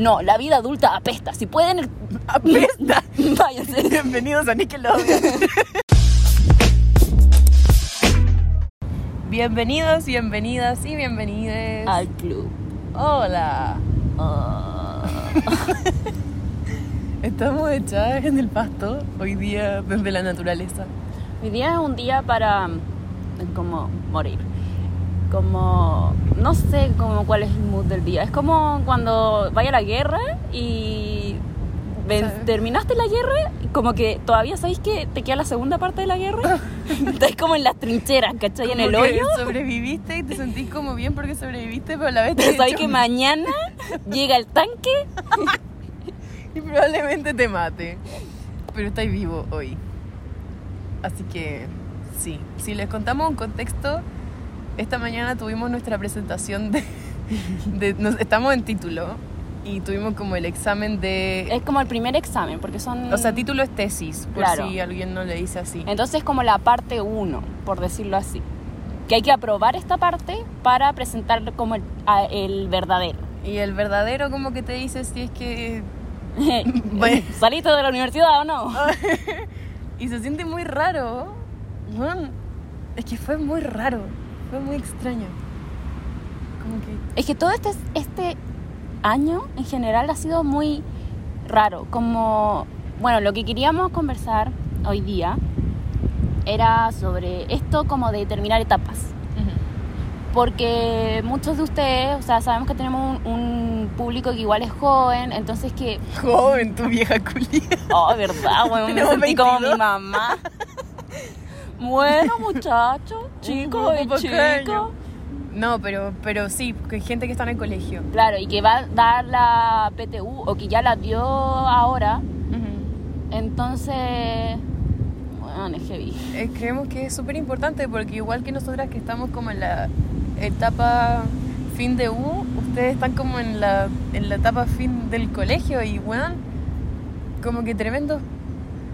No, la vida adulta apesta. Si pueden, Apesta. váyanse. Bienvenidos a Nickelodeon. Bienvenidos, bienvenidas y bienvenides. Al club. Hola. Ah. Estamos echadas en el pasto hoy día desde la naturaleza. Hoy día es un día para mm, como morir. Como no sé como cuál es el mood del día. Es como cuando vaya a la guerra y ven- terminaste la guerra como que todavía sabéis que te queda la segunda parte de la guerra. Estás como en las trincheras, ¿cachai? En Como el que hoyo. sobreviviste y te sentís como bien porque sobreviviste, pero a la vez te Pero sabéis hecho- que mañana llega el tanque. y probablemente te mate. Pero estáis vivo hoy. Así que sí, si les contamos un contexto, esta mañana tuvimos nuestra presentación de... de- nos- estamos en título y tuvimos como el examen de... Es como el primer examen, porque son... O sea, título es tesis, por Claro. si alguien no le dice así. Entonces es como la parte 1, por decirlo así. Que hay que aprobar esta parte para presentar como el, a- el verdadero. Y el verdadero como que te dice si es que... Bueno. ¿Saliste de la universidad o no? y se siente muy raro. Bueno, es que fue muy raro, fue muy extraño. Como que... Es que todo este, este año en general ha sido muy raro. Como, bueno, lo que queríamos conversar hoy día era sobre esto como de terminar etapas. Porque muchos de ustedes, o sea, sabemos que tenemos un, un público que igual es joven, entonces que Joven, tu vieja culia. Oh, verdad, bueno, me sentí como 22. mi mamá. Bueno, muchachos, chicos y chicas. No, pero, pero sí, que hay gente que está en el colegio. Claro, y que va a dar la PTU o que ya la dio ahora. Entonces, bueno, es heavy. Eh, creemos que es súper importante porque igual que nosotras que estamos como en la etapa fin de U, ustedes están como en la, en la etapa fin del colegio y weón, como que tremendo,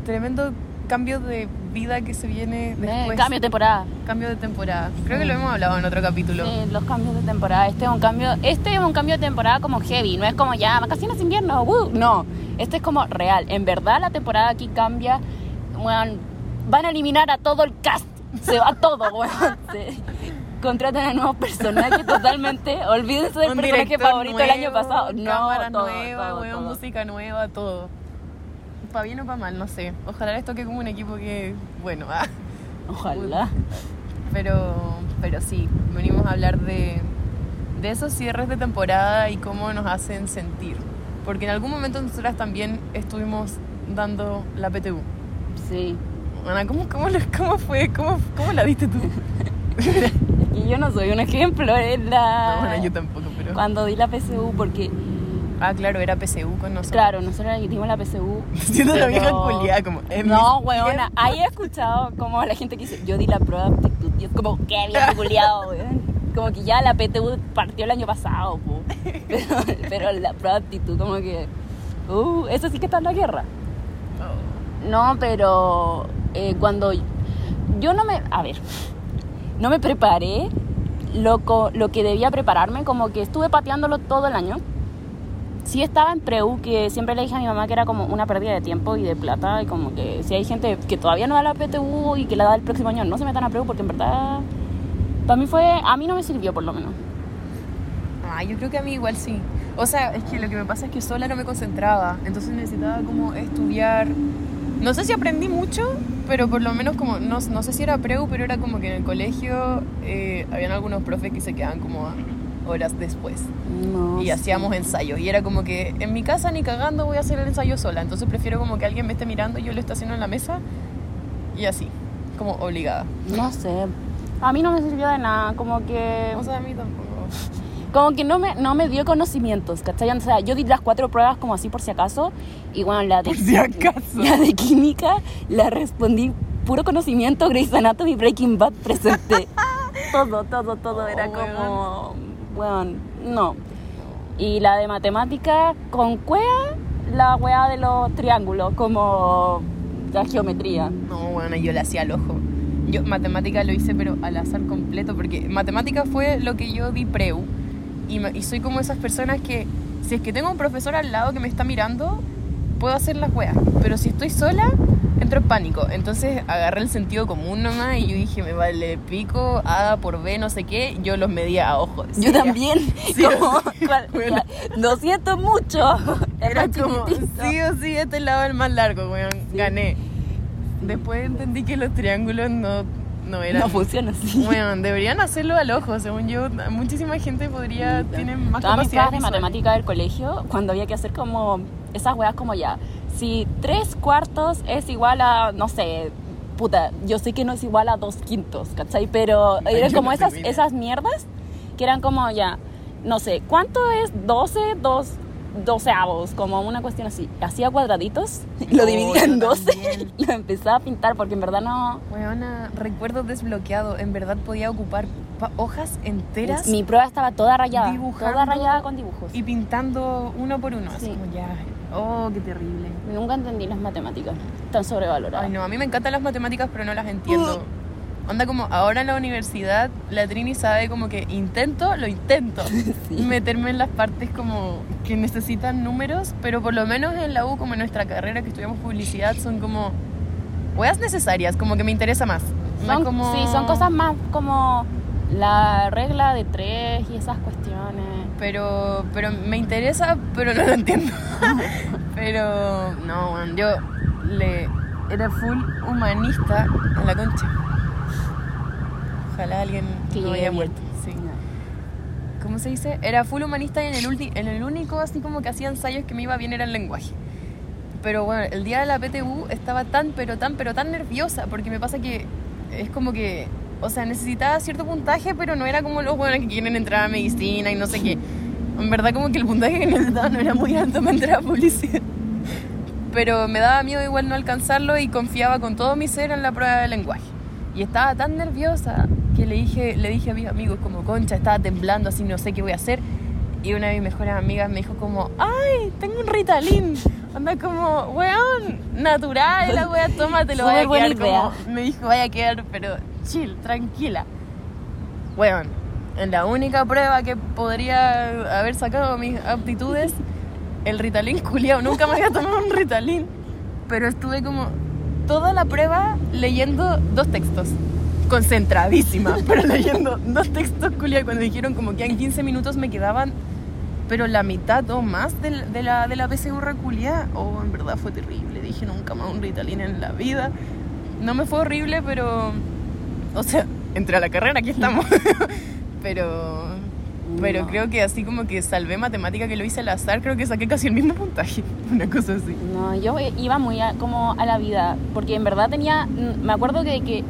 tremendo cambio de vida que se viene Eh, después. cambio de temporada. Cambio de temporada. Creo que lo hemos hablado en otro capítulo. Sí, los cambios de temporada. Este es un cambio, este es un cambio de temporada como heavy, no es como ya vacaciones invierno, ¡woo! no. Este es como real. En verdad la temporada aquí cambia. Weón, van a eliminar a todo el cast. Se va todo. Se- contratan a nuevos personajes totalmente. Olvídense del Un personaje favorito del año pasado. No, cámara todo, nueva, todo, todo. música nueva, todo. Para bien o para mal, no sé. Ojalá les toque como un equipo que, bueno, ah. Ojalá. Pero, pero sí, venimos a hablar de, de esos cierres de temporada y cómo nos hacen sentir. Porque en algún momento nosotras también estuvimos dando la PTU. Sí. Ana, ¿cómo, cómo, cómo fue? ¿Cómo, ¿Cómo la viste tú? Y yo no soy un ejemplo en la... No, bueno, yo tampoco, pero... Cuando di la PSU, porque, Ah, claro, era PSU con nosotros. claro, nosotros dimos la PSU. Siendo la vieja pero- culiada, como... No, weona, ahí he escuchado como la gente que dice, yo di la prueba de aptitud. Y es como, qué bien culiado, weón. Como que ya la PTU partió el año pasado, po. Pero, pero la prueba de aptitud, como que, uh, eso sí que está en la guerra. Oh. No, pero eh, cuando yo no me, a ver, no me preparé lo, lo que debía prepararme, como que estuve pateándolo todo el año. Sí estaba en preu, que siempre le dije a mi mamá que era como una pérdida de tiempo y de plata, y como que si hay gente que todavía no da la PTU y que la da el próximo año, no se metan a preu porque en verdad para mí fue, a mí no me sirvió por lo menos. Ah, yo creo que a mí igual sí. O sea, es que lo que me pasa es que sola no me concentraba. Entonces necesitaba como estudiar. No sé si aprendí mucho, pero por lo menos como, no, no sé si era preu, pero era como que en el colegio eh, habían algunos profes que se quedaban como horas después. No Y hacíamos ensayos. Y era como que en mi casa ni cagando voy a hacer el ensayo sola. Entonces prefiero como que alguien me esté mirando y yo lo esté haciendo en la mesa. Y así, como obligada. No sé. A mí no me sirvió de nada, como que... O sea, a mí tampoco. como que no me, no me dio conocimientos, ¿cachai? O sea, yo di las cuatro pruebas como así por si acaso, y bueno, la de, Por si acaso. la de química la respondí puro conocimiento, Grey's Anatomy, Breaking Bad presente. todo, todo, todo, era Oh, como, bueno, no. Y la de matemática con cuea, la wea de los triángulos, como la geometría. No, bueno, yo le hacía al ojo. Yo matemática lo hice, pero al azar completo, porque matemática fue lo que yo di preu. Y soy como esas personas que Si es que tengo un profesor al lado que me está mirando, puedo hacer las weas. Pero si estoy sola, entro en pánico. Entonces agarré el sentido común nomás y yo dije, me vale pico, A por B, no sé qué. Yo los medía a ojos. Yo también. Sí, como, sí. cual- Bueno. ya, lo siento mucho. Era como, sí o sí, este lado es el más largo, weón. Gané. Después entendí que los triángulos no, no eran... No funciona así. Bueno, deberían hacerlo al ojo, según yo. Muchísima gente podría, tiene más Todas mis clases de matemática del colegio, cuando había que hacer como esas weas como ya, si tres cuartos es igual a, no sé, puta, yo sé que no es igual a dos quintos, ¿cachai? Pero Ay, eran como no esas, esas mierdas que eran como ya, no sé, ¿cuánto es 12, dos doceavos? Como una cuestión así. Hacía cuadraditos, lo dividía en yo 12 también. y lo empezaba a pintar porque en verdad no... Weona, recuerdo desbloqueado. En verdad podía ocupar pa- hojas enteras Mi prueba estaba toda rayada, Dibujando toda rayada con dibujos. y pintando uno por uno. Así Sí. como ya. Oh, qué terrible. Nunca entendí las matemáticas, tan sobrevaloradas. Ay, no, a mí me encantan las matemáticas, pero no las entiendo. Onda como ahora en la universidad, la Trini sabe como que intento, lo intento. Sí. Meterme en las partes como que necesitan números, pero por lo menos en la U, como en nuestra carrera que estudiamos publicidad, son como weas necesarias, como que me interesa más. Son, como... Sí, son cosas más como la regla de tres y esas cuestiones. Pero, pero me interesa, pero no lo entiendo. pero no, yo le era full humanista en la concha. Ojalá alguien Que no haya muerto. Sí. ¿Cómo se dice? Era full humanista y en el, ulti- en el único así como que hacía ensayos que me iba bien era el lenguaje. Pero bueno, el día de la PTU estaba tan, pero tan, pero tan nerviosa porque me pasa que es como que, o sea, necesitaba cierto puntaje, pero no era como los buenos que quieren entrar a medicina y no sé qué. En verdad como que el puntaje que necesitaba no era muy alto para entrar a publicidad. Pero me daba miedo igual no alcanzarlo y confiaba con todo mi ser en la prueba de lenguaje. Y estaba tan nerviosa que le dije, le dije a mis amigos como, concha, estaba temblando así, no sé qué voy a hacer. Y una de mis mejores amigas me dijo como, ay, tengo un Ritalin. Anda como, weón, natural, la wea, tómatelo, vaya a quedar como, me dijo, vaya a quedar, pero chill, tranquila. Weón, en la única prueba que podría haber sacado mis aptitudes, el Ritalin culiao, nunca me había tomado un Ritalin. Pero estuve como toda la prueba leyendo dos textos. Concentradísima, pero leyendo dos textos culiao. Y Cuando dijeron como que en 15 minutos me quedaban, pero la mitad o más de, la- de la, de la PSU culiá. Oh, en verdad fue terrible. Dije nunca más un Ritalin en la vida. No me fue horrible, pero. O sea, entré a la carrera, aquí estamos. pero. Pero No. creo que así como que salvé matemática que lo hice al azar, creo que saqué casi el mismo puntaje. Una cosa así. No, yo iba muy a- como a la vida, porque en verdad tenía, me acuerdo que, que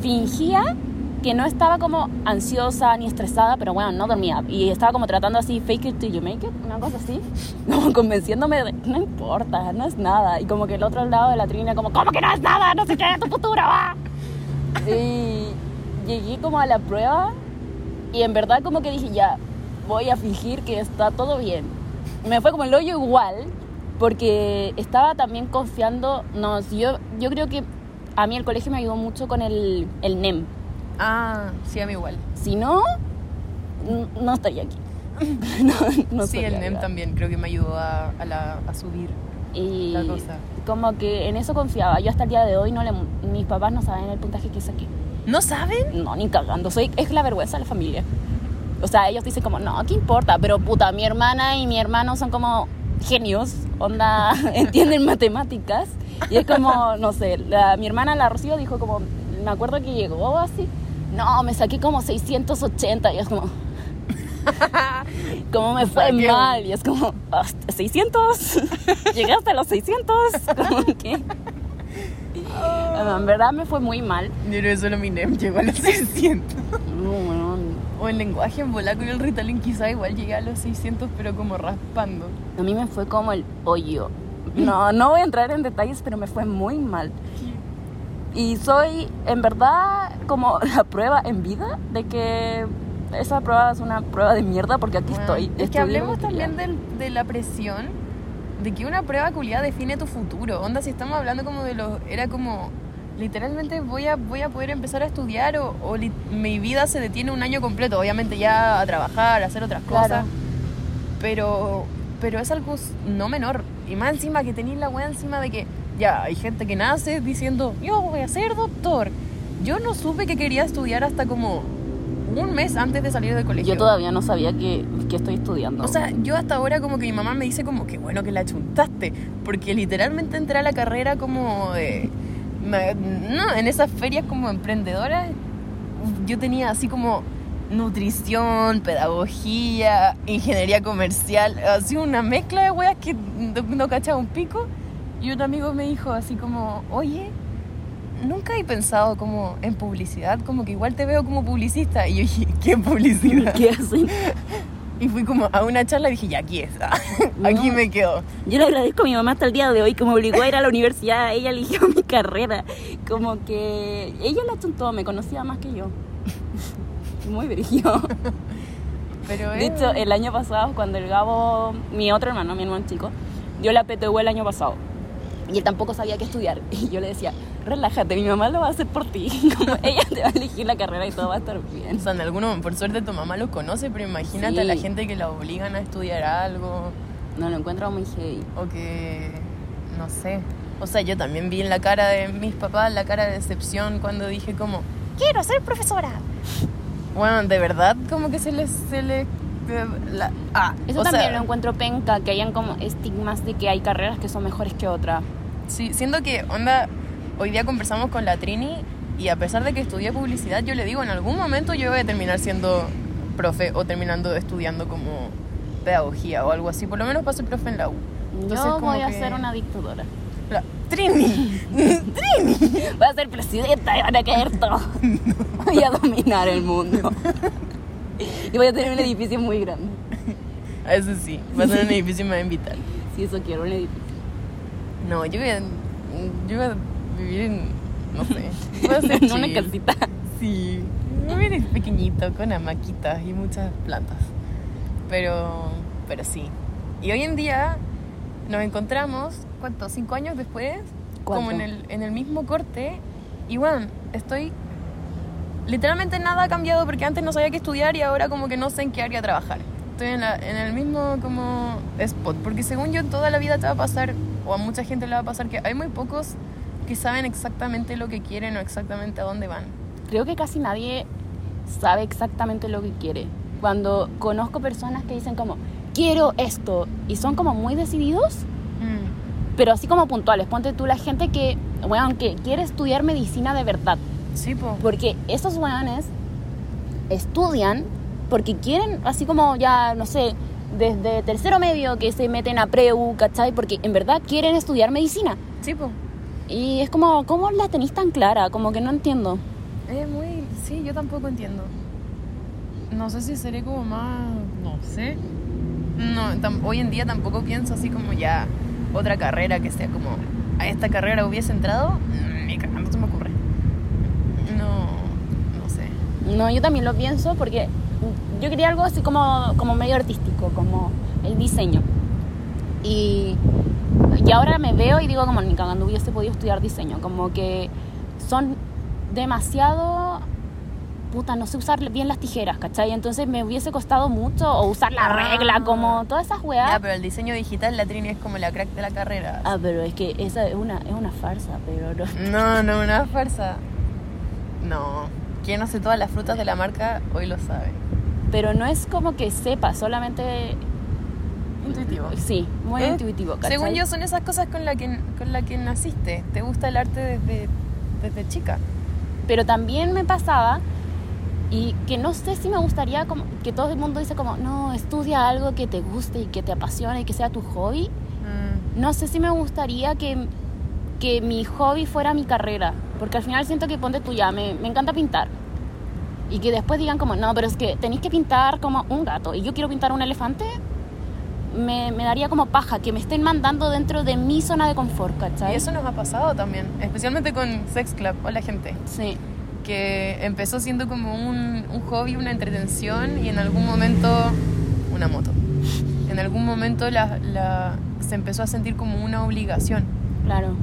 fingía que no estaba como ansiosa ni estresada, pero bueno, no dormía. Y estaba como tratando así, fake it till you make it, una cosa así, como convenciéndome de, no importa, no es nada. Y como que el otro lado de la trina como, ¿cómo que no es nada? No sé qué, tu futuro va. Y llegué como a la prueba y en verdad como que dije, ya, voy a fingir que está todo bien. Me fue como el hoyo igual, porque estaba también confiando, no, si yo, yo creo que a mí el colegio me ayudó mucho con el, el NEM. Ah, sí, a mí igual. Si no, no estaría aquí. no, no sí, el NEM también creo que me ayudó a, a, la- a subir. Y la cosa. como que en eso confiaba. Yo hasta el día de hoy, no le, mis papás no saben el puntaje que saqué. ¿No saben? No, ni cagando. Soy, es la vergüenza de la familia. O sea, ellos dicen como, no, ¿qué importa? Pero puta, mi hermana y mi hermano son como genios, onda, entienden matemáticas. Y es como, no sé, la- mi hermana, la Rocío, dijo como, me acuerdo que llegó así, no, me saqué como 680. Y es como, ¿cómo me fue Saqué un- mal? Y es como, "¿Hasta ¿600? ¿Llegaste a los 600? Como que... Ah. En verdad me fue muy mal. Yo creo que solo mi NEM llegó a los 600. No, weón. O en lenguaje en volar con el Ritalin quizá igual llegué a los 600, pero como raspando. A mí me fue como el hoyo. No, no voy a entrar en detalles, pero me fue muy mal. Y soy, en verdad, como la prueba en vida de que esa prueba es una prueba de mierda porque aquí Bueno, estoy. Es que hablemos también de la presión de que una prueba culiada define tu futuro. Onda, si estamos hablando como de los. Era como. Literalmente voy a, voy a poder empezar a estudiar o, o li- mi vida se detiene un año completo. Obviamente ya a trabajar, a hacer otras Claro. cosas. Pero pero es algo no menor. Y más encima que tenéis la weá encima de que ya hay gente que nace diciendo, yo voy a ser doctor. Yo no supe que quería estudiar hasta como un mes antes de salir del colegio. Yo todavía no sabía que, que estoy estudiando. O sea, yo hasta ahora como que mi mamá me dice como que bueno que la chuntaste, porque literalmente entré a la carrera como de... No, en esas ferias como emprendedoras, yo tenía así como nutrición, pedagogía, ingeniería comercial, así una mezcla de weas que no, no cachaba un pico. Y un amigo me dijo así como, oye, nunca he pensado como en publicidad, como que igual te veo como publicista. Y yo dije, ¿qué publicidad? ¿Qué hacen? Y fui como a una charla y dije, ya aquí es. aquí No. me quedo. Yo le agradezco a mi mamá hasta el día de hoy me obligó a ir a la universidad. Ella eligió mi carrera. Como que ella la chuntó, me conocía más que yo. Muy brillo. Pero De hecho, el año pasado, cuando el Gabo, mi otro hermano, mi hermano chico, dio la PTU el año pasado. Y él tampoco sabía qué estudiar. Y yo le decía, relájate, mi mamá lo va a hacer por ti. Como ella te va a elegir la carrera y todo va a estar bien. O sea, en alguno, por suerte tu mamá los conoce, pero imagínate Sí. a la gente que la obligan a estudiar algo No lo encuentro muy heavy. o que, no sé. O sea, yo también vi en la cara de mis papás la cara de decepción cuando dije como, quiero ser profesora. Bueno, de verdad, como que se les... Se les la- ah, Eso también sea, lo encuentro penca, que hayan como estigmas de que hay carreras que son mejores que otras. Sí, siendo que, onda, hoy día conversamos con la Trini y a pesar de que estudié publicidad, yo le digo, en algún momento yo voy a terminar siendo profe o terminando estudiando como pedagogía o algo así, por lo menos para ser profe en la U. Entonces, Yo voy a que- ser una dictadora. La- Trini, Voy a ser presidenta y van a caer todos. Voy a dominar el mundo. Y voy a tener un edificio muy grande. a eso sí, va a ser un edificio más vital. Si eso quiero, un edificio. No, yo voy a, yo voy a vivir en, no sé, voy a ser En una casita. Sí, voy a vivir pequeñito, con hamaquitas y muchas plantas. Pero, pero sí. Y hoy en día nos encontramos, ¿cuánto? ¿Cinco años después? Como en el, en el mismo corte. Y bueno, estoy... Literalmente nada ha cambiado porque antes no sabía qué estudiar y ahora como que no sé en qué área trabajar. Estoy en, la- en el mismo como spot. Porque según yo toda la vida te va a pasar, o a mucha gente le va a pasar, que hay muy pocos que saben exactamente lo que quieren o exactamente a dónde van. Creo que casi nadie sabe exactamente lo que quiere. Cuando conozco personas que dicen como, quiero esto, y son como muy decididos, Mm. pero así como puntuales. Ponte tú la gente que, bueno, que quiere estudiar medicina de verdad. Sí, po. Porque esos weones estudian porque quieren, así como ya, no sé, desde tercero medio que se meten a preu, ¿cachai? Porque en verdad quieren estudiar medicina. Sí, po. Y es como, ¿cómo la tenéis tan clara? Como que no entiendo. Es muy... Sí, yo tampoco entiendo. No sé si seré como más... No sé. No, hoy en día tampoco pienso así como ya otra carrera que sea como... A esta carrera hubiese entrado, mm, ni cagando se me ocurre. No, no sé. No, yo también lo pienso porque yo quería algo así como, como medio artístico, como el diseño. Y, y ahora me veo y digo como ni cagando hubiese podido estudiar diseño, como que son demasiado... Puta, no sé usar bien las tijeras, ¿cachai? Entonces me hubiese costado mucho o usar la Ah. regla, como todas esas weas. Ya, pero el diseño digital, la Trini es como la crack de la carrera. Ah, pero es que esa es una, es una farsa, pero no. No, no, una farsa. No. Quien hace todas las frutas de la marca hoy lo sabe. Pero no es como que sepa, solamente... Intuitivo. Sí, muy ¿Eh? intuitivo, ¿cachai? Según yo son esas cosas con las que, con la que naciste. Te gusta el arte desde, desde chica. Pero también me pasaba y que no sé si me gustaría como que todo el mundo dice como no estudia algo que te guste y que te apasione y que sea tu hobby no sé si me gustaría que, que mi hobby fuera mi carrera porque al final siento que ponte tú ya me, me encanta pintar y que después digan como no pero es que tenéis que pintar como un gato y yo quiero pintar un elefante me, me daría como paja que me estén mandando dentro de mi zona de confort ¿cachai? Y eso nos ha pasado también. Especialmente con Sex Club. Hola, gente. sí Que empezó siendo como un, un hobby, una entretención y en algún momento una moto. En algún momento la, la- se empezó a sentir como una obligación. claro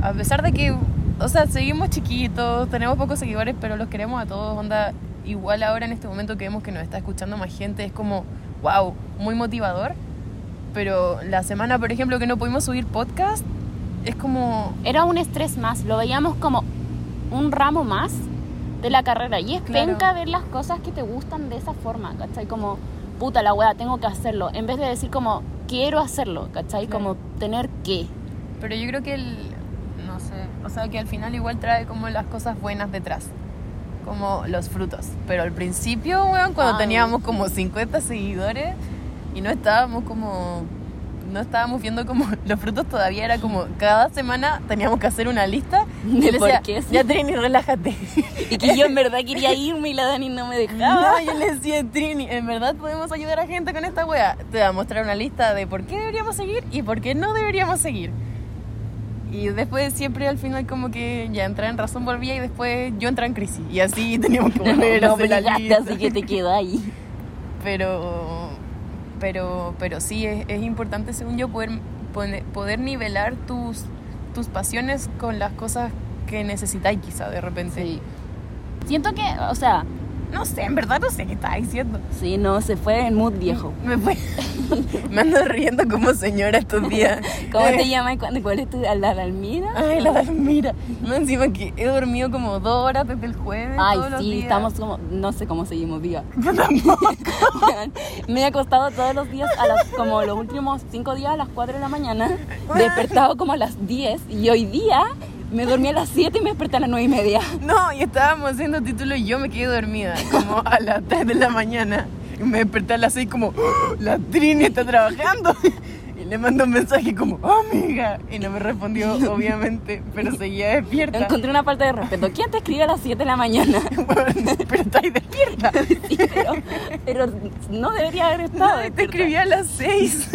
A pesar de que, o sea, seguimos chiquitos, tenemos pocos seguidores, pero los queremos a todos. Onda, igual ahora en este momento que vemos que nos está escuchando más gente, es como, wow, muy motivador. Pero la semana, por ejemplo, que no pudimos subir podcast, es como... Era un estrés más, lo veíamos como un ramo más de la carrera. Y es Claro. penca ver las cosas que te gustan de esa forma, ¿cachai? Como, puta la wea, tengo que hacerlo. En vez de decir como, quiero hacerlo, ¿cachai? Claro. Como tener que. Pero yo creo que el... No sé. O sea, que al final igual trae como las cosas buenas detrás. Como los frutos. Pero al principio, weón, cuando Ay. teníamos como 50 seguidores y no estábamos como... No estábamos viendo como los frutos todavía era como cada semana teníamos que hacer una lista y ¿De por decía, qué? Ya Trini, relájate. Y que yo en verdad quería irme y la Dani no me dejaba. No, yo le decía, Trini, en verdad podemos ayudar a gente con esta wea. Te voy a mostrar una lista de por qué deberíamos seguir y por qué no deberíamos seguir. Y después siempre al final como que ya entraba en razón, volvía y después yo entraba en crisis. Y así teníamos que No, volver a no hacer la lista. así que te quedó ahí. Pero, pero, pero sí, es, es importante según yo poder, poder nivelar tus, tus pasiones con las cosas que necesitáis quizá de repente. Sí. Siento que, o sea, No sé, en verdad no sé qué estás diciendo. sí, no, se fue en mood viejo. Me, fue- me ando riendo como señora estos días. ¿Cómo te llamas? ¿Cuál cuál es tu la Dalmira? Ay, la Dalmira. No, encima que he dormido como dos horas desde el jueves. Ay, todos los sí, días. estamos como, no sé cómo seguimos viva. Yo tampoco. Me he acostado todos los días, a las, como los últimos cinco días a las 4 de la mañana, despertado como a las 10 y hoy día me dormí a las 7 y me desperté a las 9 y media. No, y estábamos haciendo título y yo me quedé dormida, como a las 3 de la mañana. Y me desperté a las 6 como, "Oh, la Trini está trabajando. Y le mando un mensaje como, "Oh, amiga. Y no me respondió, obviamente, pero seguía despierta. Encontré una falta de respeto. ¿Quién te escribe a las 7 de la mañana? pero está ahí despierta. Sí, pero, pero no debería haber estado. No, te escribí a las 6.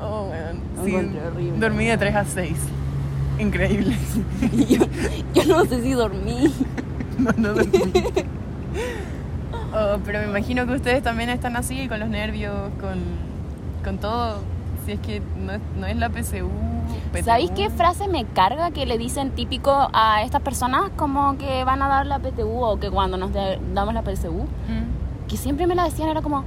Oh, weón. Lo Sí, horrible. dormí de 3 a 6. Increíble. Y yo, yo no sé si dormí. No, no dormí. Oh, pero me imagino que ustedes también están así, con los nervios, con, con todo. Si es que no es, no es la PSU. PTU. ¿Sabéis qué frase me carga que le dicen típico a estas personas como que van a dar la PTU o que cuando nos de- damos la PSU? Mm. Que siempre me la decían, era como,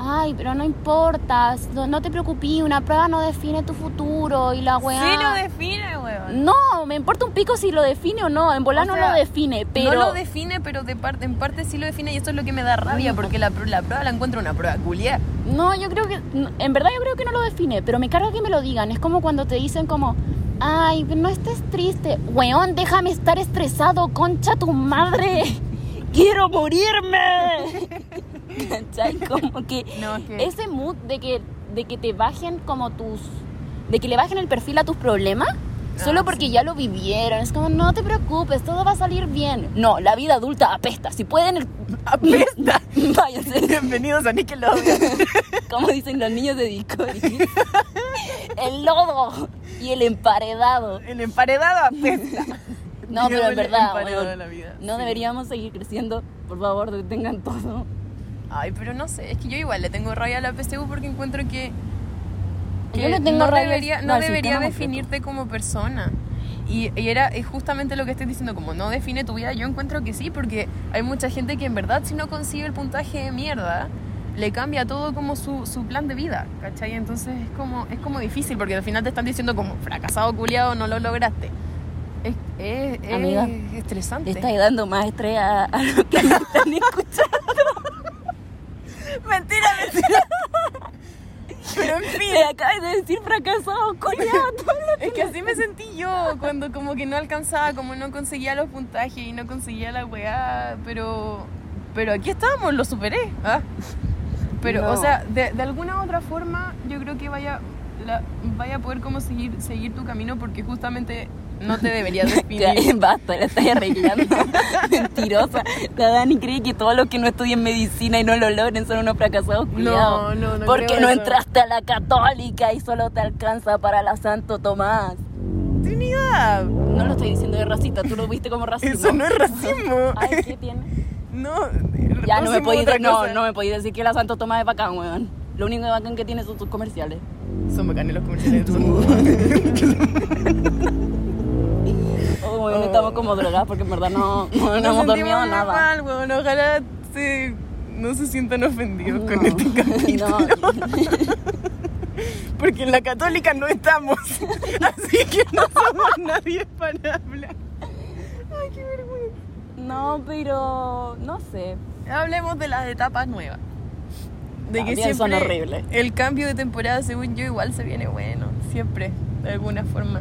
ay, pero no importa, no, no te preocupes, una prueba no define tu futuro y la weá. Sí lo define, weón. No, me importa un pico si lo define o no, en volar O no sea, lo define, pero... No lo define, pero de parte, en parte sí lo define y esto es lo que me da rabia, porque la, la prueba la encuentro una prueba culiar. No, yo creo que, en verdad yo creo que no lo define, pero me carga que me lo digan. Es como cuando te dicen como, ay, no estés triste. Weón, déjame estar estresado, concha tu madre. Quiero morirme. ¿Cachai? Como que No, que- ese mood de que, de que te bajen como tus, de que le bajen el perfil a tus problemas. Solo Ah, porque sí. ya lo vivieron. Es como, no te preocupes, todo va a salir bien. No, la vida adulta apesta. Si pueden, el... Apesta. váyanse. Bienvenidos a Nickelodeon. como dicen los niños de Discovery. el lodo y el emparedado. El emparedado apesta. No, pero en verdad, weón, de la vida. no Sí. deberíamos seguir creciendo. Por favor, detengan todo. Ay, pero no sé, es que yo igual le tengo rabia a la PSU porque encuentro que, que Yo le tengo no rabia debería, no debería definirte como persona. Y, y era es justamente lo que estoy diciendo, como no define tu vida, yo encuentro que sí, porque hay mucha gente que en verdad si no consigue el puntaje de mierda, le cambia todo como su, su plan de vida, ¿cachai? Entonces es como, es como difícil, porque al final te están diciendo como fracasado, culiado, no lo lograste. Es, es, es Amiga, estresante. Le estáis dando más estrés a, a los que me están escuchando. Mentira, mentira. Pero en fin. Le acabas de decir fracasado, lo Es que así me sentí yo cuando como que no alcanzaba, como no conseguía los puntajes y no conseguía la weá, pero pero aquí estábamos, lo superé. ¿ah? Pero, No. o sea, de, de alguna otra forma yo creo que vaya, la- vaya a poder como seguir, seguir tu camino porque justamente no te deberías definir. Basta, la estás arreglando. Mentirosa. La Dani cree que todos los que no estudian medicina y no lo logren son unos fracasados culiados. no, no Porque creo no eso. entraste a la católica y solo te alcanza para la Santo Tomás. Trinidad, No lo estoy diciendo de racista, tú lo viste como racismo. eso no es racismo. Ay, ¿qué tiene? No, Ya no me otra no, no me podéis decir que la Santo Tomás es bacán, weón. Lo único de bacán que tiene son sus comerciales. Son bacanes los comerciales. Oh, Oh. estamos como drogadas porque en verdad no, no, no hemos dormido nada. mal, weón. Ojalá se- no se sientan ofendidos con No, este capítulo. no. Porque en la católica no estamos. Así que no somos nadie para hablar. Ay, qué vergüenza. No, pero no sé. Hablemos de las etapas nuevas. De que También son siempre horribles. el cambio de temporada, según yo, igual se viene bueno. Siempre, de alguna forma.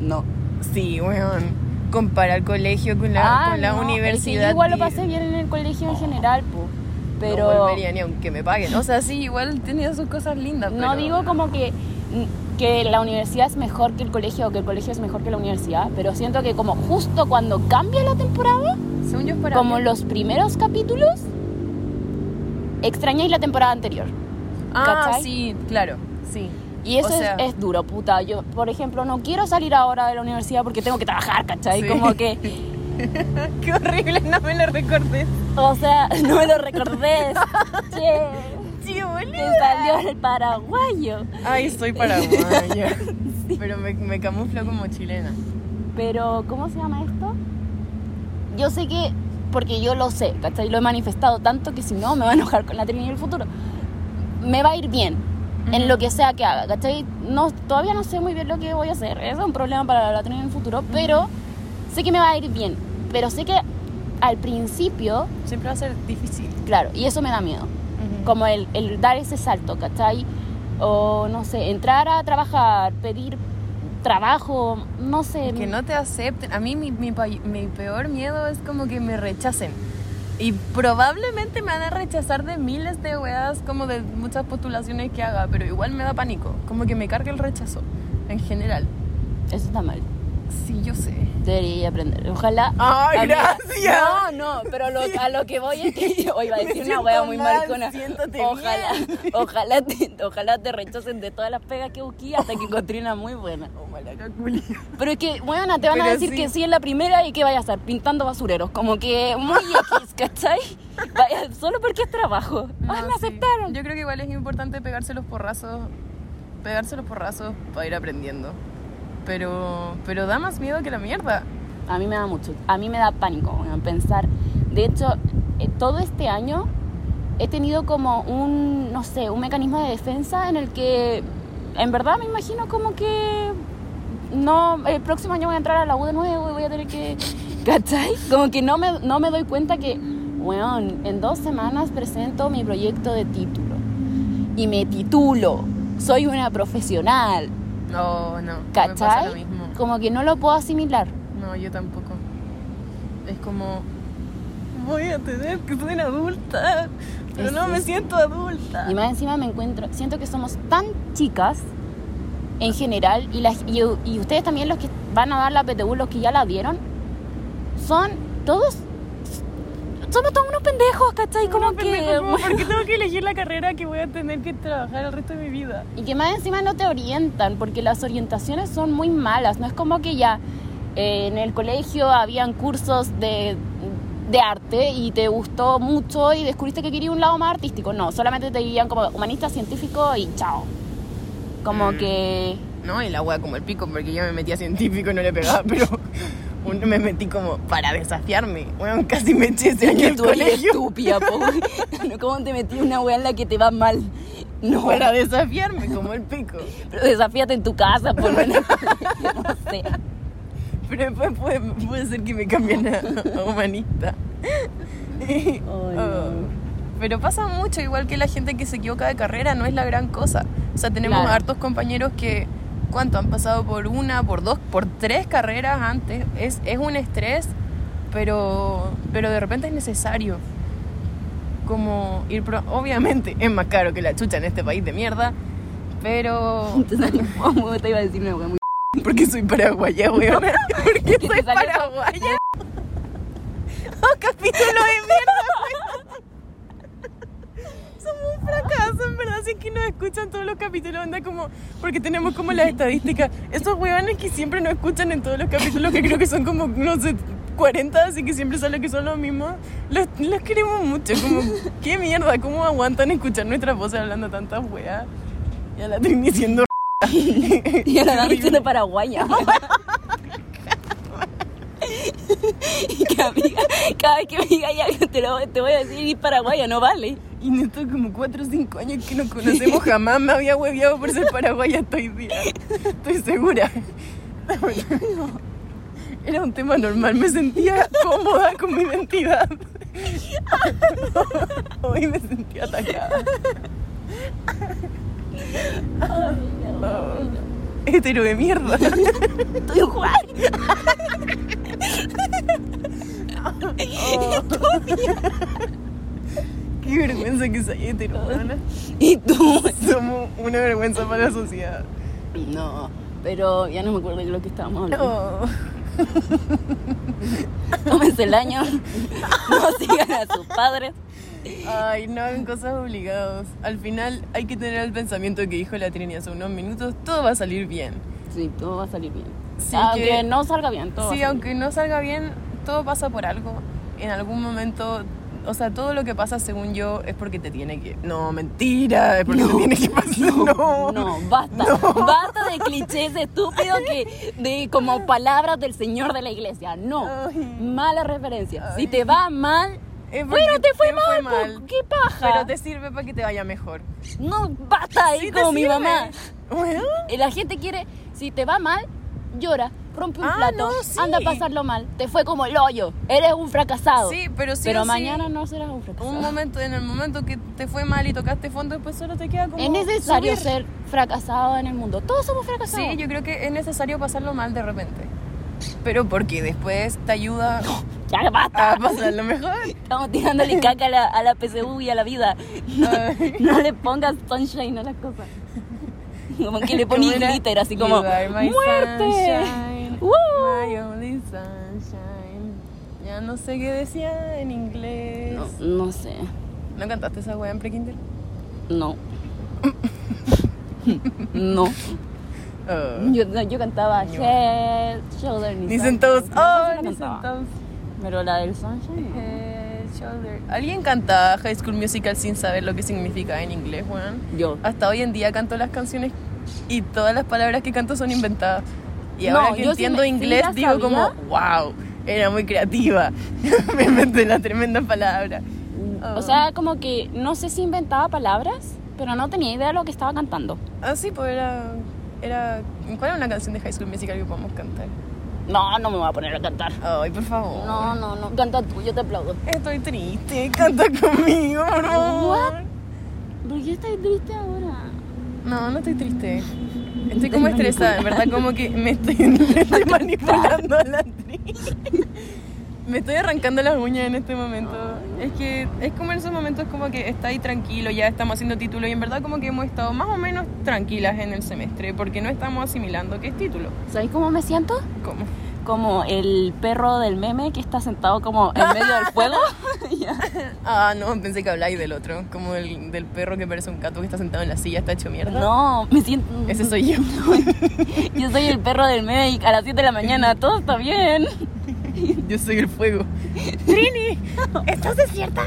No. Sí, weón. Comparar colegio con la, Ah, con la no, es que universidad. igual lo pasé bien en el colegio en general, po. Pero No volvería ni aunque me paguen. O sea, sí, igual tenía sus cosas lindas. no pero- digo como que, que la universidad es mejor que el colegio o que el colegio es mejor que la universidad, pero siento que como justo cuando cambia la temporada, Según yo como los primeros capítulos, extrañáis la temporada anterior. Ah, ¿cachai? sí, claro. Sí. Y eso O es- sea- es, duro, puta. Yo, por ejemplo, no quiero salir ahora de la universidad porque tengo que trabajar, ¿cachai? Sí. Como que, Qué horrible, no me lo recordé. o sea, no me lo recordé. che, Sí, boludo. salió el paraguayo. Ay, soy paraguaya. Pero me, me camuflo como chilena. Pero, ¿cómo se llama esto? Yo sé que, porque yo lo sé, ¿cachai? Lo he manifestado tanto que si no me va a enojar con la Trini en el futuro. Me va a ir bien en lo que sea que haga, ¿cachai? No, todavía no sé muy bien lo que voy a hacer. Eso es un problema para la Trini en el futuro, pero sé que me va a ir bien. Pero sé que al principio, Siempre va a ser difícil. claro, y eso me da miedo. Como el, el dar ese salto, ¿cachai? O no sé, entrar a trabajar, pedir trabajo, no sé. Que no te acepten. A mí mi, mi, pa- mi peor miedo es como que me rechacen. Y probablemente me van a rechazar de miles de weas, como de muchas postulaciones que haga, pero igual me da pánico. Como que me carga el rechazo, en general. Eso está mal. Sí, yo sé. Debería aprender. Ojalá. Ay, Amiga, gracias. No, no, pero lo- a lo que voy es que yo iba a decir una wea muy mal, siéntate Ojalá, bien. ojalá te, ojalá te rechacen de todas las pegas que busqué hasta que encontré una muy buena. Oh, malaca. Pero es que, bueno, te van a Pero decir sí. que sí en la primera y que vaya a estar pintando basureros. Como que muy X, ¿cachai? Vaya, solo porque es trabajo. No, Ay, me sí. aceptaron. Yo creo que igual es importante pegarse los porrazos, pegarse los porrazos para ir aprendiendo. Pero, pero da más miedo que la mierda. A mí me da mucho, a mí me da pánico weón, pensar. De hecho, eh, todo este año he tenido como un, no sé, un mecanismo de defensa en el que, en verdad me imagino como que no, el próximo año voy a entrar a la U de nuevo y voy a tener que, ¿cachai? Como que no me, no me doy cuenta que, weón, en dos semanas presento mi proyecto de título y me titulo, soy una profesional, No, no. Me pasa ¿cachai? lo mismo. Como que no lo puedo asimilar. No, yo tampoco. Es como. Voy a tener que ser adulta. Pero Es- no me es- siento adulta. Y más encima me encuentro, siento que somos tan chicas en general, y, las, y, y ustedes también los que van a dar la PTU, los que ya la dieron, son todos, somos todos unos pendejos, ¿cachai? Como No, que... pendejo, como, ¿Por qué tengo que elegir la carrera que voy a tener que trabajar el resto de mi vida? Y que más encima no te orientan, porque las orientaciones son muy malas. No es como que ya eh, en el colegio habían cursos de, de arte y te gustó mucho y descubriste que querías un lado más artístico. No, solamente te guían como humanista, científico y chao. Como Mm. que... No, y la wea como el pico, porque yo me metí a científico y no le pegaba, pero un- me metí como para desafiarme. Bueno, casi me eché ese año que el tú eres colegio. estúpida. ¿Cómo te metí una wea en la que te va mal? No, Para desafiarme, como el pico. pero desafíate en tu casa, por lo menos. No sé. Pero después puede, puede ser que me cambien a, a humanista. Oh. Pero pasa mucho, igual que la gente que se equivoca de carrera, no es la gran cosa. O sea, tenemos Claro. hartos compañeros que, ¿cuánto? Han pasado por una, por dos, por tres carreras antes. Es, es un estrés, pero, pero de repente es necesario. Como ir, pro- obviamente es más caro que la chucha en este país de mierda, pero... Te salió como te iba a decir una muy Porque soy paraguaya, weón. Porque soy paraguaya. Oh, capítulo de mierda, weón. Somos un fracaso, es que nos escuchan todos los capítulos, anda como. Porque tenemos como las estadísticas. Esos weones que siempre nos escuchan en todos los capítulos, que creo que son como, no sé, 40, así que siempre sale que son los mismos. Los, los queremos mucho. Como, qué mierda, cómo aguantan escuchar nuestras voces hablando tantas weas. Y a la Trini diciendo. Y ahora la diciendo paraguaya. y que amiga, cada vez que me diga algo te, lo, te voy a decir ir paraguaya, no vale. Y en estos como 4 o 5 años que nos conocemos jamás me había hueviado por ser paraguaya hasta hoy día. Estoy segura. Era un tema normal, me sentía cómoda con mi identidad. Hoy me sentía atacada. Oh, hetero de mierda. Estoy Juan. Qué vergüenza que soy. ¿Y tú? Somos una vergüenza para la sociedad. No, pero ya no me acuerdo de lo que estábamos hablando. No. Tómense el año. No sigan a sus padres. Ay, no hagan cosas obligados. Al final hay que tener el pensamiento que dijo la Trini hace unos minutos, todo va a salir bien. Sí, todo va a salir bien. Sí, aunque que- no salga bien, todo Sí, aunque no salga bien, todo pasa por algo. En algún momento, o sea, todo lo que pasa según yo es porque te tiene que... No, mentira, es porque te tiene que pasar. No, No, basta. Basta de clichés estúpidos que de como palabras del Señor de la iglesia. No. Ay. Mala referencia. Si te va mal, bueno, te fue mal, po, ¿qué paja? Pero te sirve para que te vaya mejor. no basta ahí Sí como mi mamá. Bueno, La gente quiere, si te va mal, llora, rompe un Ah, plato, no, sí. anda a pasarlo mal. Te fue como el hoyo. Eres un fracasado. sí, pero sí Pero o sí, mañana no serás un fracasado. Un momento, en el momento que te fue mal y tocaste fondo, después solo te queda como. es necesario subir. ser fracasado en el mundo. Todos somos fracasados. Sí, yo creo que es necesario pasarlo mal de repente. Pero porque después te ayuda Ya basta. a pasarlo mejor. Estamos tirándole caca a la, a la PSU y a la vida. No, no le pongas sunshine a las cosas. Como que le pones ¿Cómo era? glitter, así como ¡Muerte! sunshine, ¡Woo! my only sunshine. Ya no sé qué decía en inglés. No, no sé. ¿No cantaste esa weá en pre-kinder? No. No. Oh. Yo, yo cantaba No. Head, Shoulder, ni Dicen todos, No oh, dicen cantaba. todos. Pero la del Sunshine. no. Head, shoulder. ¿Alguien canta High School Musical sin saber lo que significa en inglés, weón? Yo. Hasta hoy en día canto las canciones y todas las palabras que canto son inventadas. Y No, ahora que yo sí entiendo me- inglés digo como, sabía. wow, era muy creativa. me inventé la tremenda palabra. O sea, como que no sé si inventaba palabras, pero no tenía idea de lo que estaba cantando. Ah, sí, pues era, era... ¿Cuál es una canción de High School Musical que podemos cantar? No, no me voy a poner a cantar. Ay, por favor. No, no, no. Canta tú, yo te aplaudo. Estoy triste, canta conmigo, por favor. What? ¿Por qué estás triste ahora? No, no estoy triste. Estoy como estresada, en verdad como que me estoy, me estoy manipulando a la tri. Me estoy arrancando las uñas en este momento. Es que es como en esos momentos como que está ahí tranquilo, ya estamos haciendo título y en verdad como que hemos estado más o menos tranquilas en el semestre porque no estamos asimilando qué es título. ¿Sabes cómo me siento? ¿Cómo? Como el perro del meme que está sentado como en medio del fuego. Ah, no, pensé que habláis del otro, como el del perro que parece un gato que está sentado en la silla, está hecho mierda. No, me siento. Ese soy yo. Yo soy el perro del meme y a las 7 de la mañana todo está bien. Yo soy el fuego. Trini, ¿estás desierta?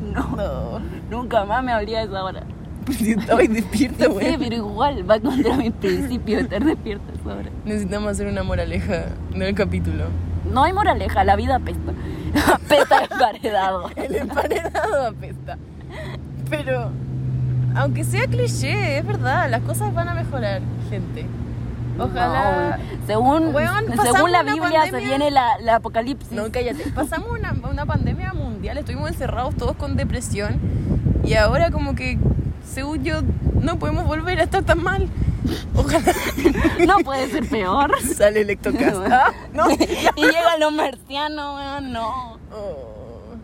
No, No. nunca más me habría esa hora. Pues si estaba despierta, Sí, güey. pero igual va contra mis principios de estar despierta a esa hora. Necesitamos hacer una moraleja del capítulo. No hay moraleja, la vida apesta. Apesta emparedado. El emparedado apesta. Pero, aunque sea cliché, es verdad, las cosas van a mejorar, gente. Ojalá. No, según, Weón, según la Biblia se viene la, la apocalipsis. No, cállate. Pasamos una, una pandemia mundial, estuvimos encerrados todos con depresión. Y ahora, como que, según yo, no podemos volver a estar tan mal. Ojalá No puede ser peor. sale el Ectocast. Ah, no. y llegan los marcianos, weón, no. Oh,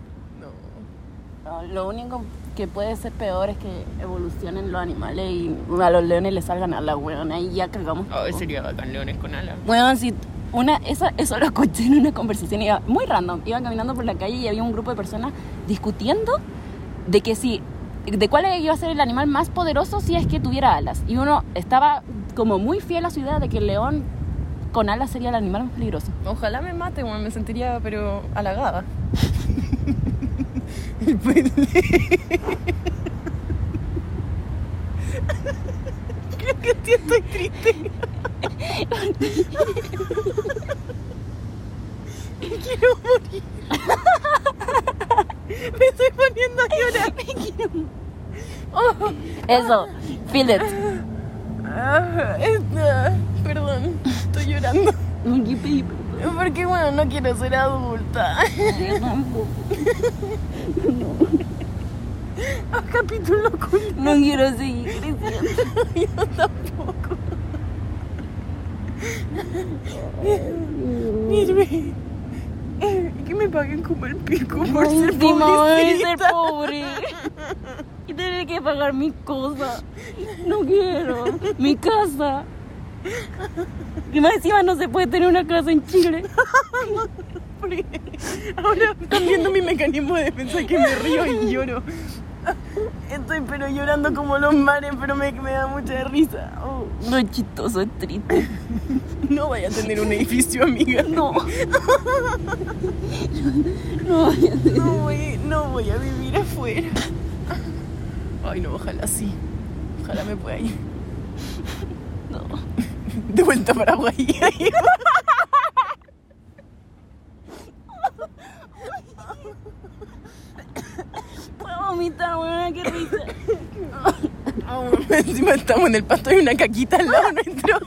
no. No, Lo único que puede ser peor es que evolucionen los animales y a los leones les salgan alas, weón. Ahí ya cagamos. Ay, todo. sería bacán leones con alas. Weón, si una, eso, eso lo escuché en una conversación iba muy random. Iban caminando por la calle y había un grupo de personas discutiendo de que si, de cuál iba a ser el animal más poderoso si es que tuviera alas. Y uno estaba como muy fiel a su idea de que el león con alas sería el animal más peligroso. Ojalá me mate, bueno, me sentiría, pero halagada. El. Creo que sí estoy triste. Quiero morir. Me estoy poniendo a llorar. Eso, feel it. Ah, esta- perdón, estoy llorando. Porque bueno, no quiero ser adulta. Ah, capítulo con No quiero seguir creciendo. yo tampoco. Mírame. Que me paguen como el pico por ser a ser pobre. Y tener que pagar mis cosas. No quiero. Mi casa. Y más encima no se puede tener una casa en Chile. Ahora están viendo mi mecanismo de defensa que me río y lloro. Estoy pero llorando como los mares, pero me, me da mucha risa. Oh, No es chistoso, es triste. no vaya a tener un edificio, amiga. No. No vaya a ser. No voy, no voy a vivir afuera. Ay, no, ojalá sí. Ojalá me pueda ir. No. De vuelta a Paraguay. vomitar, weón, qué risa. Encima estamos en el pasto y una caquita al lado nuestro.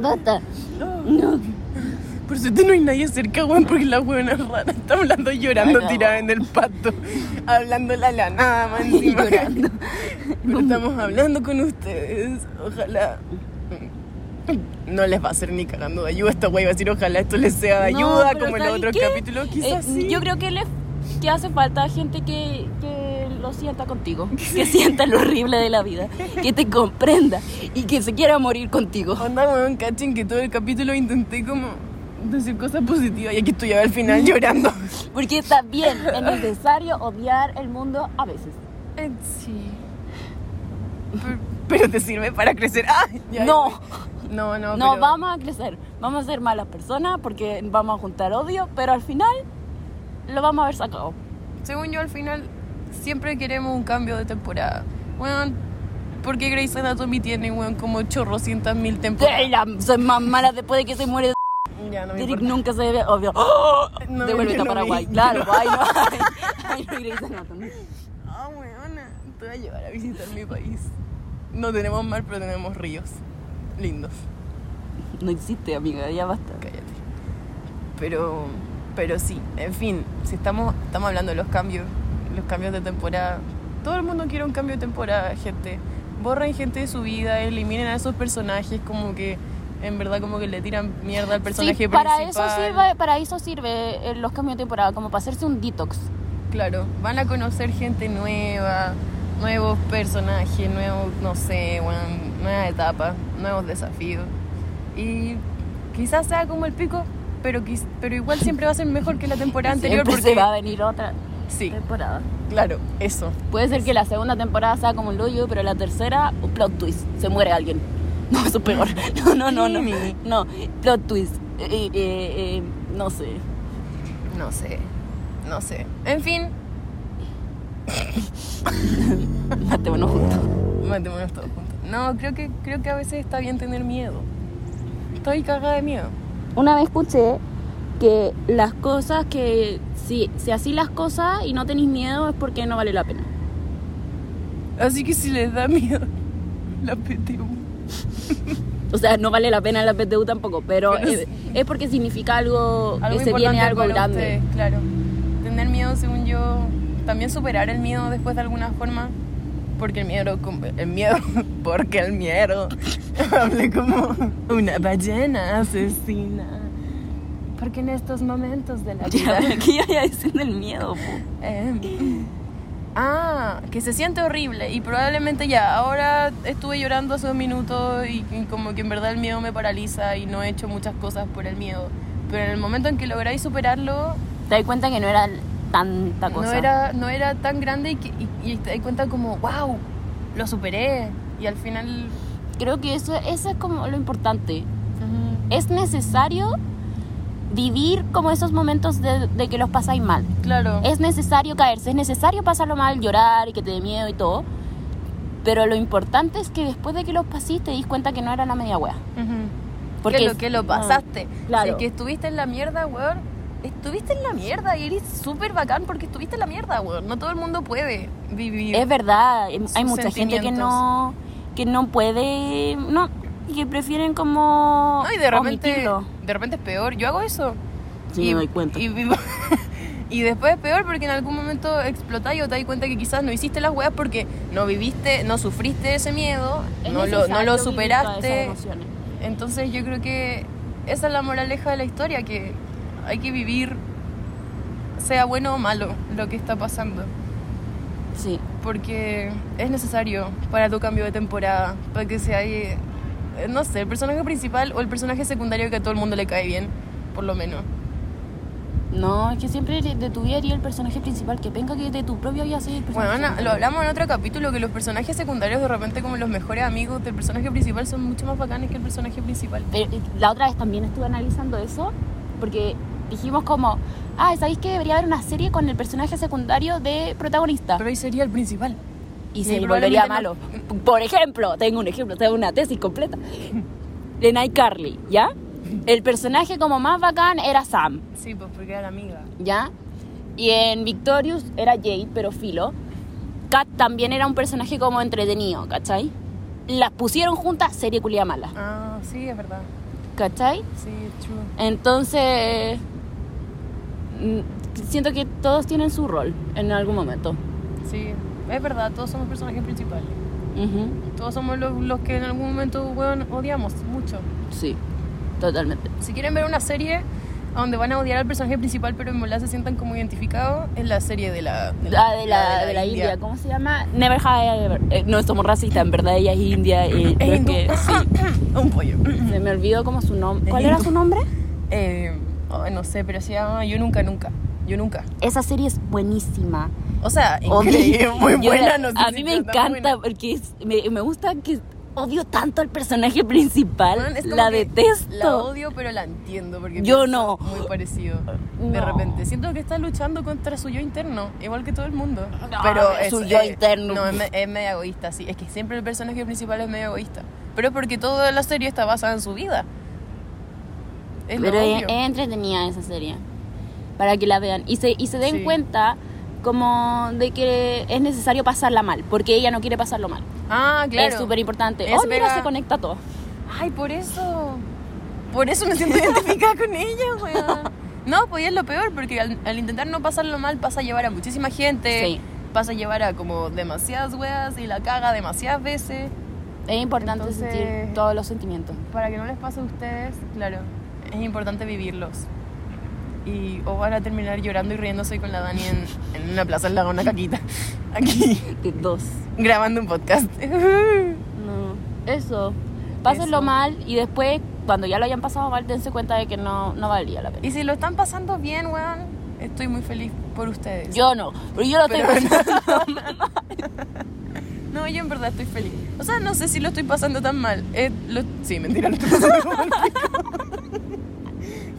Basta. No. Por suerte no hay nadie cerca, weón, porque la buena es rara. Está hablando llorando Ay, no. tirada en el pasto. Hablándole a la nada, más Y encima. llorando. Pero estamos hablando con ustedes. Ojalá. No les va a hacer ni cagando de ayuda. Esta wey va a decir, ojalá esto les sea de No, ayuda, pero como en los ¿sabes otros qué? capítulos. Quizás Eh, sí. Yo creo que, le, que hace falta gente que, que lo sienta contigo, que sienta lo horrible de la vida, que te comprenda y que se quiera morir contigo. Onda, weón, cachen que todo el capítulo intenté como decir cosas positivas y aquí estoy al final llorando. Porque está bien, es necesario odiar el mundo a veces. Eh, Sí. Pero, pero te sirve para crecer. ¡Ah! Ya, No. ya. No, no, No, pero- vamos a crecer, vamos a ser malas personas porque vamos a juntar odio, pero al final lo vamos a haber sacado. Según yo, al final, siempre queremos un cambio de temporada. Weón, ¿por qué Grey's Anatomy tiene, weón, como chorrocientas mil temporadas? Soy más mala después de que se muere. Ya, no me Derek nunca se ve, obvio. ¡Oh! No, Devuélvete a no Paraguay. Claro, ay no, ay, no Grey's Anatomy. Ah, weona, te voy a llevar a visitar mi país. No tenemos mar, pero tenemos ríos. Lindos. No existe, amiga, ya basta. Cállate. Pero, pero sí, en fin, si estamos, estamos hablando de los cambios, los cambios de temporada. Todo el mundo quiere un cambio de temporada, gente. Borren gente de su vida, eliminen a esos personajes como que en verdad como que le tiran mierda al personaje Sí, para eso principal. sirve, para eso sirve eh, los cambios de temporada, como para hacerse un detox. Claro, van a conocer gente nueva, nuevos personajes, nuevos, no sé, bueno, nueva etapa, nuevos desafíos. Y quizás sea como el pico, pero, pero igual siempre va a ser mejor que la temporada anterior Siempre porque... se va a venir otra Sí, temporada. claro, eso. Puede ser que la segunda temporada sea como un loyo, pero la tercera, plot twist, se muere alguien. No, eso es peor. No, no, no, no. No, plot twist. Eh, eh, eh, no sé. No sé, no sé. En fin, Matémonos juntos. matémonos todos juntos. No, creo que, creo que a veces está bien tener miedo. Estoy cagada de miedo. Una vez escuché que las cosas que si, si así las cosas y no tenéis miedo es porque no vale la pena. Así que si les da miedo la PTU. O sea, no vale la pena la PTU tampoco, pero, Pero es, es porque significa algo, algo que se viene algo grande. ustedes, claro. Tener miedo, según yo, también superar el miedo después de alguna forma. Porque el miedo, el miedo, porque el miedo, hablé como una ballena asesina. Porque en estos momentos de la vida... ¿Qué iba a decir del miedo? Em, ah, que se siente horrible y probablemente ya, ahora estuve llorando hace un minuto y, y como que en verdad el miedo me paraliza y no he hecho muchas cosas por el miedo. Pero en el momento en que lográis superarlo, Te das cuenta que no era tanta cosa. no era, no era tan grande y, que- y- y te das cuenta como, wow, lo superé. Y al final... Creo que eso, eso es como lo importante. Es necesario vivir como esos momentos de, de que los pasáis mal. claro. Es necesario caerse, es necesario pasarlo mal, llorar y que te dé miedo y todo. Pero lo importante es que después de que los pasís te dis cuenta que no era la media wea. ujú. Porque que lo que lo pasaste. claro. Si que estuviste en la mierda, weón, estuviste en la mierda y eres súper bacán porque estuviste en la mierda, weón. No todo el mundo puede vivir. Es verdad, hay mucha gente que no que no puede, no, y que prefieren como No, y de repente, omitirlo. de repente es peor. Yo hago eso. Sí, y, me doy cuenta. Y, vivo- y después es peor porque en algún momento explotáis o te das cuenta que quizás no hiciste las weas porque no viviste, no sufriste ese miedo, Es no lo, no lo superaste. Entonces yo creo que esa es la moraleja de la historia, que hay que vivir, sea bueno o malo, lo que está pasando. Sí, Porque es necesario para tu cambio de temporada, para que sea, eh, no sé, el personaje principal o el personaje secundario que a todo el mundo le cae bien, por lo menos. no, es que siempre de tu vida haría el personaje principal, que venga que de tu propia vida sea el personaje Bueno, Ana, lo hablamos en otro capítulo, que los personajes secundarios de repente como los mejores amigos del personaje principal son mucho más bacanes que el personaje principal. Pero, eh, la otra vez también estuve analizando eso, porque dijimos como, ah, ¿sabéis que debería haber una serie con el personaje secundario de protagonista? Pero ahí sería el principal. y y se volvería malo. Por ejemplo, tengo un ejemplo, tengo una tesis completa. De Night Carly, ¿ya? El personaje como más bacán era Sam, Sí, pues porque era la amiga. ¿ya? Y en Victorious era Jade, pero filo. Kat también era un personaje como entretenido, ¿cachai? Las pusieron juntas, serie culia mala, Ah, sí, es verdad. ¿cachai? Sí, true. Entonces, siento que todos tienen su rol en algún momento. Sí, es verdad, todos somos personajes principales. Ujú, Todos somos los, los que en algún momento, weón, odiamos mucho. Sí, totalmente. Si quieren ver una serie donde van a odiar al personaje principal, pero en verdad se sientan como identificados, es la serie de la, La de la, de la India. ¿cómo se llama? Never Have Ever. Eh, no somos racistas, en verdad ella es india. Es hindú. que sí, Un pollo. se me olvidó como su nombre. ¿Cuál era su nombre? Eh, ay, no sé, pero se llama Yo Nunca Nunca. Yo Nunca. Esa serie es buenísima. O sea, increíble, muy buena. No sé a si mí me encanta porque es- me, me gusta que odio tanto al personaje principal. Como la detesto. La odio, pero la entiendo. Porque Yo no. Muy parecido. De No. repente. Siento que está luchando contra su yo interno, igual que todo el mundo. No, pero es su yo interno. No, es, es medio egoísta, sí. Es que siempre el personaje principal es medio egoísta. Pero es porque toda la serie está basada en su vida. Es Pero es, es entretenida esa serie. Para que la vean. Y se, y se den Sí. cuenta como de que es necesario pasarla mal. Porque ella no quiere pasarlo mal. Ah, claro. Es súper importante. Oh, mira, mega- se conecta todo. Ay, por eso. Por eso me siento identificada con ella, weón. No, pues es lo peor, porque al, al intentar no pasarlo mal, pasa a llevar a muchísima gente. Sí. Pasa a llevar a como demasiadas weas y la caga demasiadas veces. Es importante Entonces- sentir todos los sentimientos. Para que no les pase a ustedes, claro, es importante vivirlos. Y o van a terminar llorando y riéndose con la Dani en, en una plaza al lago, una caquita. Aquí, De dos. grabando un podcast. No. Eso. Pásenlo Eso. mal y después, cuando ya lo hayan pasado mal, dense cuenta de que no, no valía la pena. Y si lo están pasando bien, weón, estoy muy feliz por ustedes. Yo no, pero yo lo estoy Pero- pasando. No, yo en verdad estoy feliz. O sea, no sé si lo estoy pasando tan mal. Eh, lo- Sí, mentira, lo estoy pasando pico.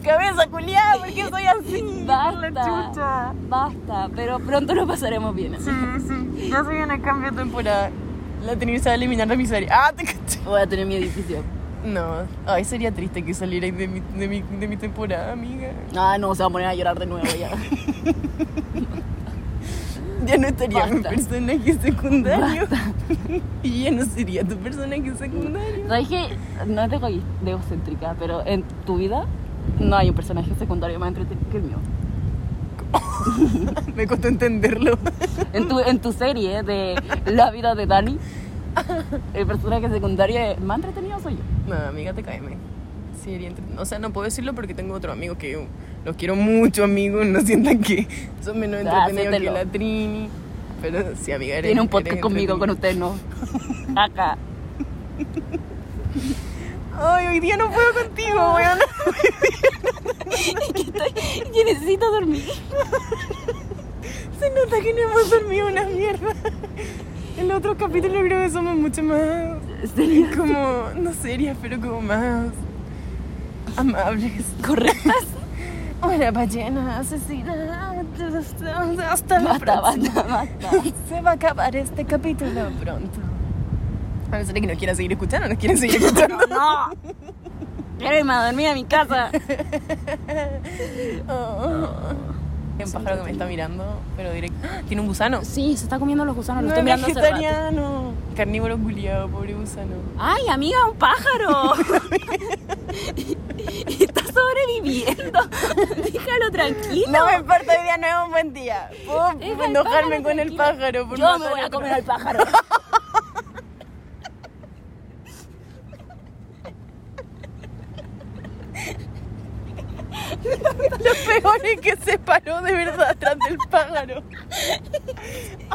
Cabeza culiada, ¿por qué soy así? Basta. La chucha. Basta, pero pronto lo pasaremos bien. Sí, sí. Ya soy una cambio de temporada. La se va a eliminar de mi serie. Ah, te caché. Voy a tener mi edificio. No, ay, sería triste que salierais de mi, de, mi, de mi temporada, amiga. Ah, no, se va a poner a llorar de nuevo ya. Ya no estaría mi Basta. personaje secundario. y ya no sería tu personaje secundario. ¿Sabes que No es de egocéntrica, pero en tu vida no hay un personaje secundario más entretenido que el mío. Me costó entenderlo. En tu, en tu serie de La vida de Dani, el personaje secundario más entretenido soy yo. No, amiga, te caeme. Sí, entre- O sea, no puedo decirlo porque tengo otro amigo que los quiero mucho, amigos. No sientan que son menos Ah, entretenidos que la Trini. Pero sí, amiga, eres Tiene un podcast conmigo, con usted no. Acá. Ay, hoy día no puedo contigo, weón. Que, estoy- que necesito dormir. Se nota que no hemos dormido una mierda. En los otros capítulos creo que somos mucho más. Como, no serias, pero como más. amables. ¿Correctas? Una ballena asesina. Hasta la Basta, próxima. basta, basta. Se va a acabar este capítulo pronto. A ver, ¿será que nos quieren seguir escuchando? ¿Nos quieren seguir escuchando? No. Irme a dormir a mi casa. Hay un pájaro que me está mirando, pero directo. ¡Ah! Tiene un gusano. Sí, se está comiendo los gusanos, lo No, estoy mirando hace rato. vegetariano. Carnívoro culiado, pobre gusano. Ay, amiga, un pájaro. está sobreviviendo. Déjalo tranquilo. No me importa, hoy día no es un buen día. Puedo enojarme pájaro con el pájaro. por Yo me voy a comer al pájaro. Lo peor es que se paró de verdad atrás del pájaro.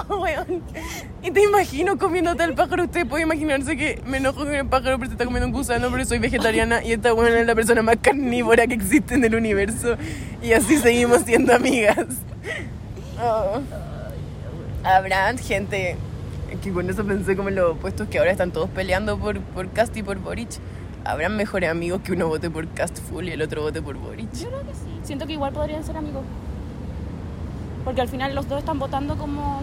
Oh, weón. Y te imagino comiéndote al pájaro. Usted puede imaginarse que me enojo con el pájaro porque se está comiendo un gusano, pero soy vegetariana y esta weón es la persona más carnívora que existe en el universo. Y así seguimos siendo amigas. Oh. Habrá gente que con eso pensé como en los opuestos que ahora están todos peleando por, por Cast y por Boric. Habrán mejores amigos que uno vote por Cast full y el otro vote por Boric. Yo creo que sí. Siento que igual podrían ser amigos. Porque al final los dos están votando como.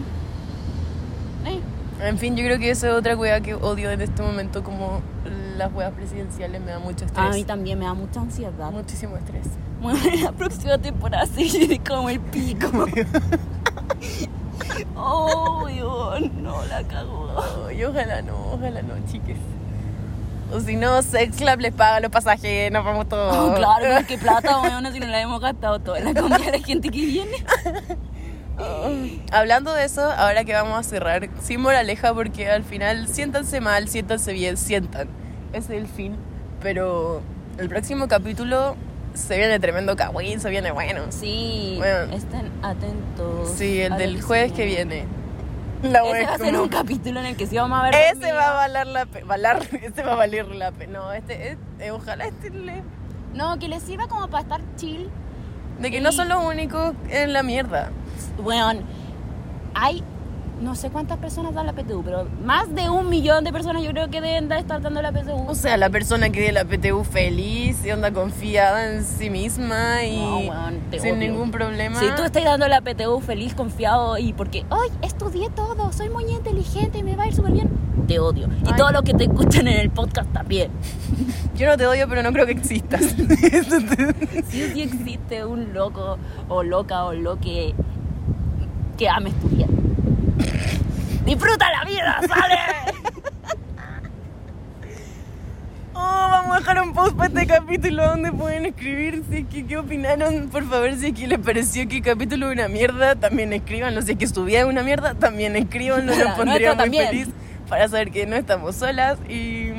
Eh. En fin, yo creo que esa es otra wea que odio en este momento, como las weas presidenciales me da mucho estrés. A mí también me da mucha ansiedad. Muchísimo estrés. Bueno, la próxima temporada seguiré como el pico. Oh, Dios, no la cagó. Ay, ojalá no, ojalá no, chiques. O si no, Sex Club les paga los pasajes, nos vamos todos. Oh, claro, pero qué plata, bueno, si no la hemos gastado toda la comida de la gente que viene. Hablando de eso, ahora que vamos a cerrar, sin moraleja, porque al final siéntanse mal, siéntanse bien, sientan. Ese es el fin. Pero el próximo capítulo se viene tremendo cagüín, se viene bueno. Sí, Bueno. estén atentos. Sí, el del jueves que viene. La Ese wea va a ser un capítulo en el que sí vamos a ver. Ese va a valer la pena. Ese va a valer la pena. No, este, este- ojalá este le- No, que les sirva como para estar chill. De que no son los únicos en la mierda. Bueno, hay no sé cuántas personas dan la PTU, pero más de un millón de personas yo creo que deben de estar dando la PTU. O sea, la persona que de la PTU feliz y onda confiada en sí misma y No, sin odio. ningún problema. Si tú estás dando la PTU feliz, confiado y porque, ¡ay, estudié todo! Soy muy inteligente y me va a ir súper bien. Te odio. Y Ay. todos los que te escuchan en el podcast también. Yo no te odio, pero no creo que existas. Si sí existe un loco o loca o lo que, que ame estudiar. ¡Disfruta la vida! ¡Sale! Oh, vamos a dejar un post para este capítulo donde pueden escribir si es que, qué opinaron. Por favor, si es que les pareció que el capítulo es una mierda, también escríbanlo. Si es que su vida es una mierda, también escríbanlo. Nos pondría muy también. feliz para saber que no estamos solas. Y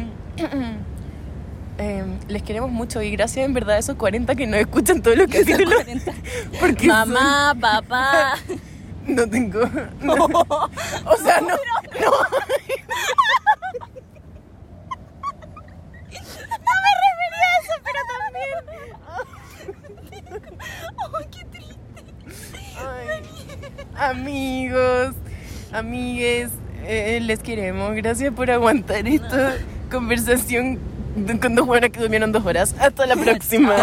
eh, les queremos mucho y gracias en verdad a esos 40 que nos escuchan todos los capítulos. 40. Porque Mamá, papá. No tengo. no. O sea, no. no. ¡Ay, qué triste! Ay, amigos, amigues, eh, les queremos. Gracias por aguantar esta conversación con dos buenas que durmieron dos horas. Hasta la próxima.